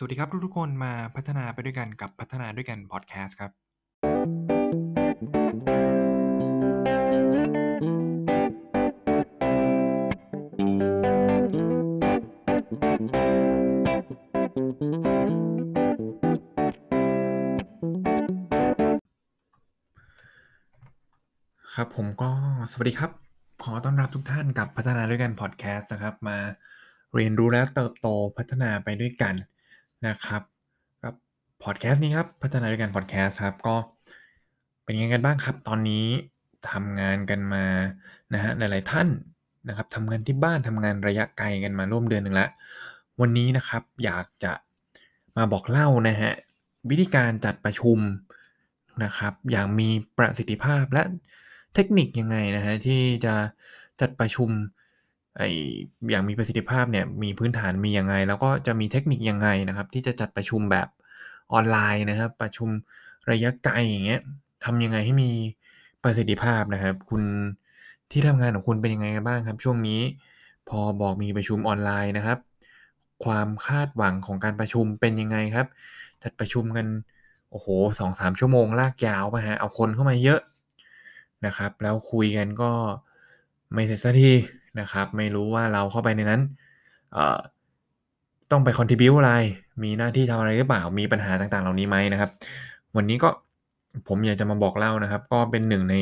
สวัสดีครับทุกๆคนมาพัฒนาไปด้วยกันกับพัฒนาด้วยกันพอดแคสต์ครับ ครับผมก็สวัสดีครับ ขอต้อนรับทุกท่านกับพัฒนาด้วยกันพอดแคสต์นะครับ มาเรียนรู้และเติบโตพัฒนาไปด้วยกัน นะครับกับพอดแคสต์นี้ครับพัฒนาด้วยกันพอดแคสต์ครับก็เป็นยังไงกันบ้างครับ ตอนนี้ทำงานกันมานะฮะหลาย ๆ ท่านนะครับทำงานที่บ้านทำงานระยะไกลกันมาร่วมเดือนหนึ่งล้ววันนี้นะครับอยากจะมาบอกเล่านะฮะวิธีการจัดประชุมนะครับ อย่างมีประสิทธิภาพและเทคนิคยังไงนะฮะที่จะจัดประชุม ไออย่างมีประสิทธิภาพเนี่ยมีพื้นฐานมียังไง แล้วก็จะมีเทคนิคยังไงนะครับ ที่จะจัดประชุมแบบออนไลน์นะครับ ประชุมระยะไกลอย่างเงี้ยทำยังไงให้มีประสิทธิภาพนะครับ คุณที่ทำงานของคุณเป็นยังไงกันบ้างครับ ช่วงนี้พอบอกมีประชุมออนไลน์นะครับ ความคาดหวังของการประชุมเป็นยังไงครับ จัดประชุมกันโอ้โหสองสามชั่วโมงลากยาวไปฮะเอาคนเข้ามาเยอะนะครับ แล้วคุยกันก็ไม่เสร็จสักที นะครับ ไม่รู้ว่าเราเข้าไปในนั้นต้องไป contribute อะไร มีหน้าที่ทำอะไรหรือเปล่า มีปัญหาต่างๆ เหล่านี้ไหมนะครับ วันนี้ก็ผมอยากจะมาบอกเล่านะครับ ก็เป็นหนึ่งใน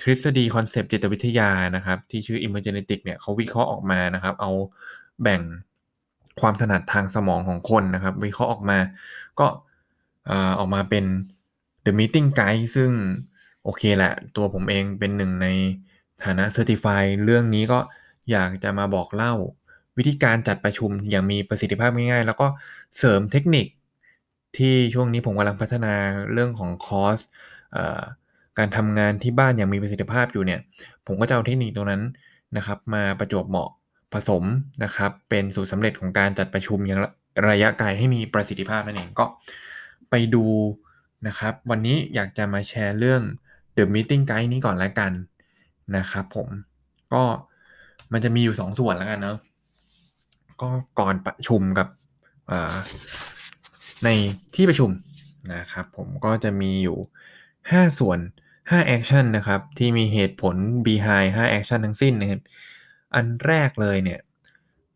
ทฤษฎีคอนเซปต์จิตวิทยานะครับ ที่ชื่อ Emergenetic เนี่ยเขาวิเคราะห์ออกมานะครับ เอาแบ่งความถนัดทางสมองของคนนะครับ วิเคราะห์ออกมาก็ออกมาเป็น The Meeting Guide ซึ่งโอเคแหละ ตัวผมเองเป็นหนึ่งใน ฐานะ Certify เรื่องนี้ก็อยากจะมาบอกเล่า วิธีการจัดประชุมอย่างมีประสิทธิภาพง่ายๆ แล้วก็เสริมเทคนิคที่ช่วงนี้ผมกำลังพัฒนาเรื่องของคอร์สการทำงานที่บ้านอย่างมีประสิทธิภาพอยู่เนี่ย ผมก็จะเอาเทคนิคตรงนั้นนะครับ มาประจวบเหมาะผสมนะครับ เป็นสูตรสำเร็จของการจัดประชุมอย่างระยะไกลให้มีประสิทธิภาพนั่นเองก็ไปดูนะครับ วันนี้อยากจะมาแชร์เรื่อง The Meeting Guide นี้ก่อนแล้วกัน นะครับผมก็มันจะมีอยู่ 2 ส่วนแล้วกันเนาะก็ก่อนประชุมกับในที่ประชุมนะครับผมก็จะมีอยู่ 5 ส่วน 5 action นะครับ ที่มีเหตุผล behind 5 action ทั้งสิ้นนะครับ อันแรกเลยเนี่ย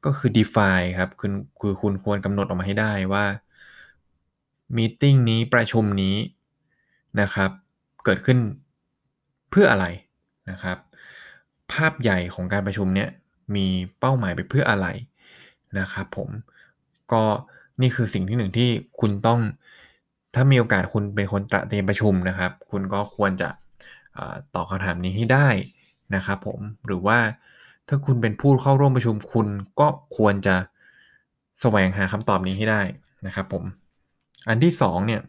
ก็คือ define ครับคือคือคุณควรกำหนดออกมาให้ได้ว่า meeting นี้ประชุมนี้นะครับ เกิดขึ้นเพื่ออะไรนะครับ ภาพใหญ่ของการประชุมเนี่ยมีเป้าหมายไปเพื่ออะไรนะครับผมก็นี่คือสิ่งที่หนึ่งที่คุณต้องถ้ามีโอกาสคุณเป็นคนตระเตรียมประชุมนะครับ คุณก็ควรจะตอบคำถามนี้ให้ได้นะครับผมหรือว่าถ้าคุณเป็นผู้เข้าร่วมประชุมคุณก็ควรจะแสวงหาคำตอบนี้ให้ได้นะครับผมอันที่2เนี่ย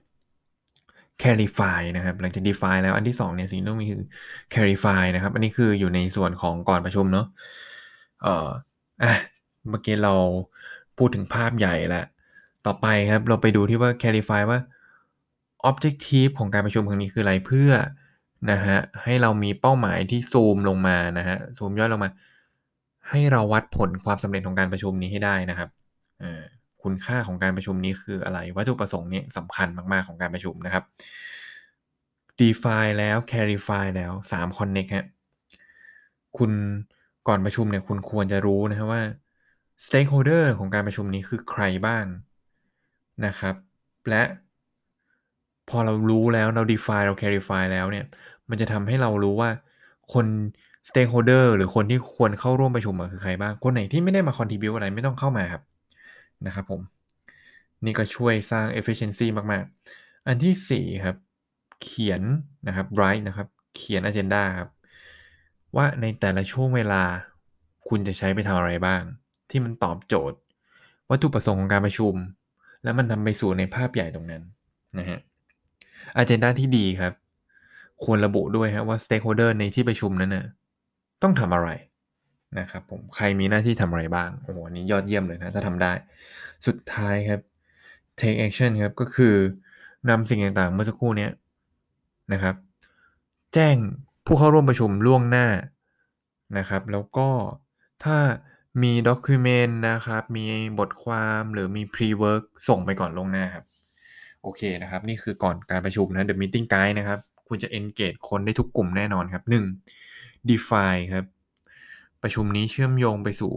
clarify นะครับ หลังจาก define แล้วอันที่2เนี่ยสิ่งที่ต้องมีคือ clarify นะครับ อันนี้คืออยู่ในส่วนของก่อนประชุมเนาะเอ่ออะเมื่อกี้เราพูดถึงภาพใหญ่แล้วต่อไปครับเราไปดูที่ว่า clarify ว่า objective ของการประชุมครั้งนี้คืออะไรเพื่อนะฮะให้เรามีเป้าหมายที่ซูมลงมานะฮะซูมย่อยลงมา ให้เราวัดผลความสำเร็จของการประชุมนี้ให้ได้นะครับ คุณค่าของการประชุมนี้คืออะไร วัตถุประสงค์นี้สำคัญมาก ๆ ของการประชุมนะครับ define แล้ว clarify แล้ว 3 connect ฮะคุณก่อนประชุมเนี่ยคุณควรจะรู้นะครับว่า stakeholder ของการประชุมนี้คือใครบ้างนะครับ และพอเรารู้แล้วเรา define เรา clarify แล้วเนี่ย มันจะทำให้เรารู้ว่าคน stakeholder หรือคนที่ควรเข้าร่วมประชุมคือใครบ้าง คนไหนที่ไม่ได้มา contribute อะไรไม่ต้องเข้ามาครับ นะครับผม นี่ก็ช่วยสร้าง efficiency มาก ๆ อันที่ 4 ครับ เขียนนะครับ write นะครับ เขียน agenda ครับ ว่าในแต่ละช่วงเวลาคุณจะใช้ไปทำอะไรบ้าง ที่มันตอบโจทย์ วัตถุประสงค์ของการประชุม แล้วมันทำไปสู่ในภาพใหญ่ตรงนั้นนะฮะ agenda ที่ดีครับ ควรระบุด้วยครว่า stakeholder ในที่ประชุมนั้นนะต้องทำอะไร นะครับผมใครมีหน้าที่ทำอะไรบ้างโอ้โหนี้ยอดเยี่ยมเลยนะถ้าทำได้ สุดท้ายครับ take action ครับก็คือนำสิ่งต่างๆเมื่อสักครู่นี้นะครับ แจ้งผู้เข้าร่วมประชุมล่วงหน้านะครับ แล้วก็ถ้ามีด็อกิเมนต์นะครับ มีบทความหรือมี pre-work ส่งไปก่อนลงหน้าครับ โอเคนะครับ นี่คือก่อนการประชุมนะ The Meeting Guide นะครับ คุณจะ engage คนได้ทุกกลุ่มแน่นอนครับ 1. define ครับ ประชุมนี้เชื่อมโยงไปสู่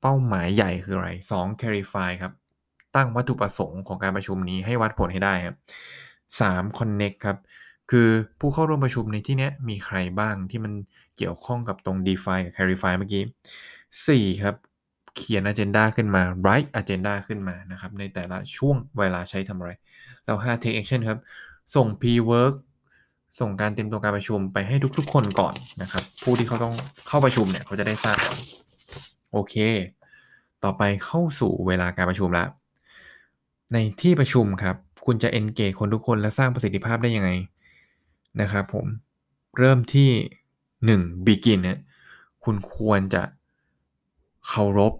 เป้าหมายใหญ่คืออะไร 2. clarify ครับ ตั้งวัตถุประสงค์ของการประชุมนี้ให้วัดผลให้ได้ครับ 3. connect ครับ คือผู้เข้าร่วมประชุมในที่นี้มีใครบ้างที่มันเกี่ยวข้องกับตรง define กับ clarify เมื่อกี้ 4. ครับ เขียน agenda ขึ้นมา write agenda ขึ้นมานะครับ ในแต่ละช่วงเวลาใช้ทำอะไร แล้ว 5. take action ครับ ส่ง pre-work ส่งการเตรียมตัวการประชุมไปให้ทุกๆ คนก่อนนะครับ ผู้ที่เขาต้องเข้าประชุมเนี่ยเขาจะได้ทราบก่อนโอเค ต่อไปเข้าสู่เวลาการประชุมแล้วในที่ประชุมครับ คุณจะ engage คนทุกคนและสร้างประสิทธิภาพได้ยังไงนะครับผมเริ่มที่ 1. begin นะคุณควรจะเคารพ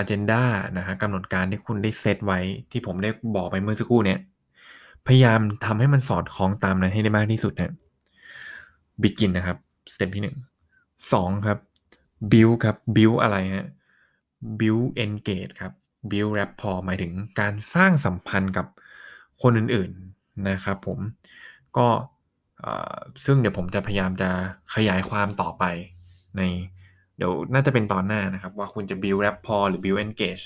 agenda นะฮะกำหนดการที่คุณได้เซตไว้ที่ผมได้บอกไปเมื่อสักครู่เนี่ย พยายามทำให้มันสอดคล้องตามนั้นให้ได้มากที่สุดนะ begin นะครับสเต็ปที่1 2ครับ build ครับ build อะไรฮะ build engage ครับ build rapport หมายถึงการสร้างสัมพันธ์กับคนอื่นๆนะครับผมก็ซึ่งเดี๋ยวผมจะพยายามจะขยายความต่อไปในเดี๋ยวน่าจะเป็นตอนหน้านะครับ ว่าคุณจะ build rapport หรือ build engage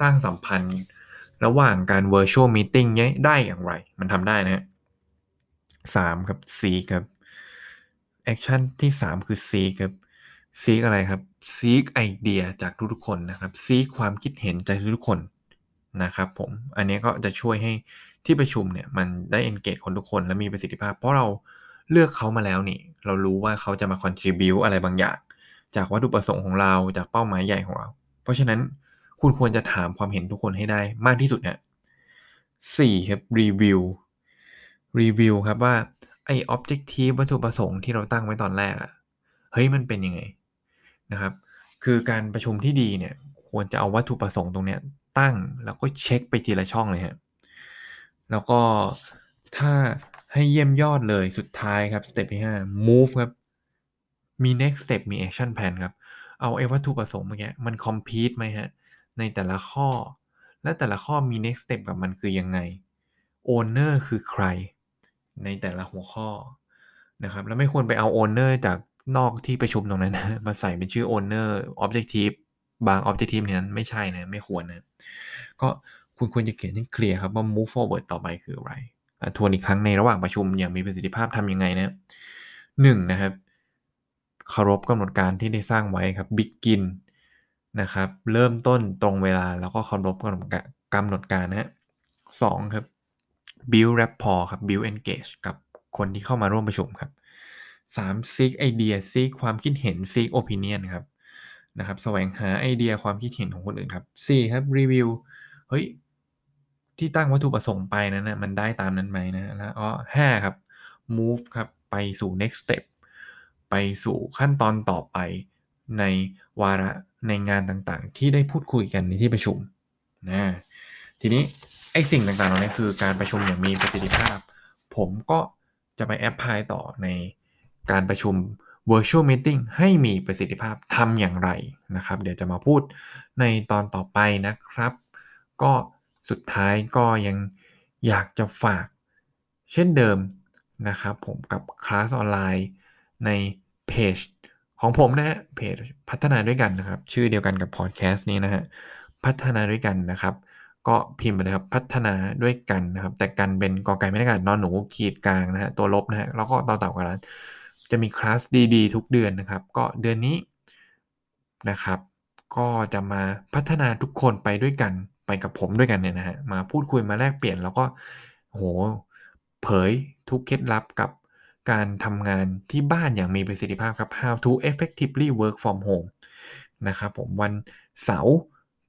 สร้างสัมพันธ์ ระหว่างการ virtual meeting เนี้ยได้อย่างไร มันทำได้นะสามครับ seek ครับ action ที่ 3 คือ seek ครับ seek อะไรครับ seek ไอเดียจากทุกๆคนนะครับ seek ความคิดเห็นจากทุกๆคนนะครับผม อันนี้ก็จะช่วยให้ที่ประชุมเนี่ยมันได้ engage คนทุกคนและมีประสิทธิภาพ เพราะเราเลือกเขามาแล้วนี่ เรารู้ว่าเขาจะมา contribute อะไรบางอย่าง จากวัตถุประสงค์ของเราจากเป้าหมายใหญ่ของเรา เพราะฉะนั้น คุณควรจะถามความเห็นทุกคนให้ได้มากที่สุดเนี่ยสี่ครับ review review ครับว่าไอ้ objective วัตถุประสงค์ที่เราตั้งไว้ตอนแรกอะเฮ้ยมันเป็นยังไงนะครับ คือการประชุมที่ดีเนี่ยควรจะเอาวัตถุประสงค์ตรงเนี้ยตั้งแล้วก็เช็คไปทีละช่องเลยฮะแล้วก็ถ้าให้เยี่ยมยอดเลยสุดท้ายครับสเต็ปที่ 5 move ครับ มี next step มี action plan ครับ เอาไอ้วัตถุประสงค์เมื่อกี้มัน complete ไหมฮะ ในแต่ละข้อ และแต่ละข้อมี next step กับมันคือยังไง owner คือใคร ในแต่ละหัวข้อนะครับแล้วไม่ควรไปเอา owner จากนอกที่ประชุมตรงนั้นนะมาใส่เป็นชื่อ owner objective บาง objective นั้นไม่ใช่นะไม่ควรนะก็คุณควรจะเขียนให้เคลียร์ครับว่า move forward ต่อไปคืออะไรทวนอีกครั้งในระหว่างประชุมอย่างมีประสิทธิภาพทำยังไงนะหนึ่งนะครับเคารพกำหนดการที่ได้สร้างไว้ครับ begin นะครับ เริ่มต้นตรงเวลาแล้วก็เคารพกำหนดกำหนดการนะฮะสองครับ build rapport ครับ build engage กับคนที่เข้ามาร่วมประชุมครับสาม seek idea seek ความคิดเห็น seek opinion ครับนะครับแสวงหาไอเดียความคิดเห็นของคนอื่นครับสี่ครับ review เฮ้ยที่ตั้งวัตถุประสงค์ไปนั้นนะมันได้ตามนั้นไหมนะแล้วก็ห้าครับ move ครับไปสู่ next step ไปสู่ขั้นตอนต่อไปในวาระ ในงานต่างๆ ที่ได้พูดคุยกันในที่ประชุมนะทีนี้ไอ้สิ่งต่างๆเหล่านี้คือการประชุมอย่างมีประสิทธิภาพ ผมก็จะไปแอพพลายต่อในการประชุม virtual meeting ให้มีประสิทธิภาพทำอย่างไรนะครับ เดี๋ยวจะมาพูดในตอนต่อไปนะครับ ก็สุดท้ายก็ยังอยากจะฝากเช่นเดิมนะครับผมกับคลาสออนไลน์ในเพจ ของผมนะฮะเพจพัฒนาด้วยกันนะครับ ชื่อเดียวกันกับพอดแคสต์นี้นะฮะพัฒนาด้วยกันนะครับ ก็พิมพ์ไปเลยครับพัฒนาด้วยกันนะครับ แต่กันเป็นกอไก่ไม่ได้กันนอนหนูขีดกลางนะฮะตัวลบนะฮะแล้วก็ต่อเต่ากันแล้วจะมีคลาสดีๆ ทุกเดือนนะครับ ก็เดือนนี้นะครับ ก็จะมาพัฒนาทุกคนไปด้วยกันไปกับผมด้วยกันเนี่ยนะฮะมาพูดคุยมาแลกเปลี่ยนแล้วก็โหเผยทุกเคล็ดลับกับ การทำงานที่บ้านอย่างมีประสิทธิภาพครับ how to effectively work from home นะครับผมวันเสาร์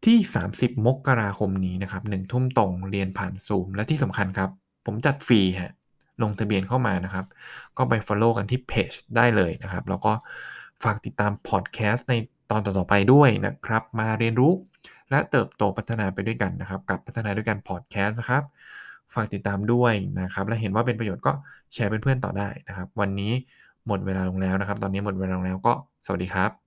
ที่ 30 มกราคมนี้นะครับหนึ่งทุ่มตรงเรียนผ่านซูมและที่สำคัญครับ ผมจัดฟรีฮะลงทะเบียนเข้ามานะครับ ก็ไป follow กันที่เพจได้เลยนะครับ แล้วก็ฝากติดตามพอดแคสต์ในตอนต่อๆไปด้วยนะครับ มาเรียนรู้และเติบโตพัฒนาไปด้วยกันนะครับ กับพัฒนาด้วยกันพอดแคสต์นะครับ ฝากติดตามด้วยนะครับ และเห็นว่าเป็นประโยชน์ก็แชร์เพื่อนๆต่อได้นะครับ วันนี้หมดเวลาลงแล้วนะครับ ตอนนี้หมดเวลาลงแล้วก็สวัสดีครับ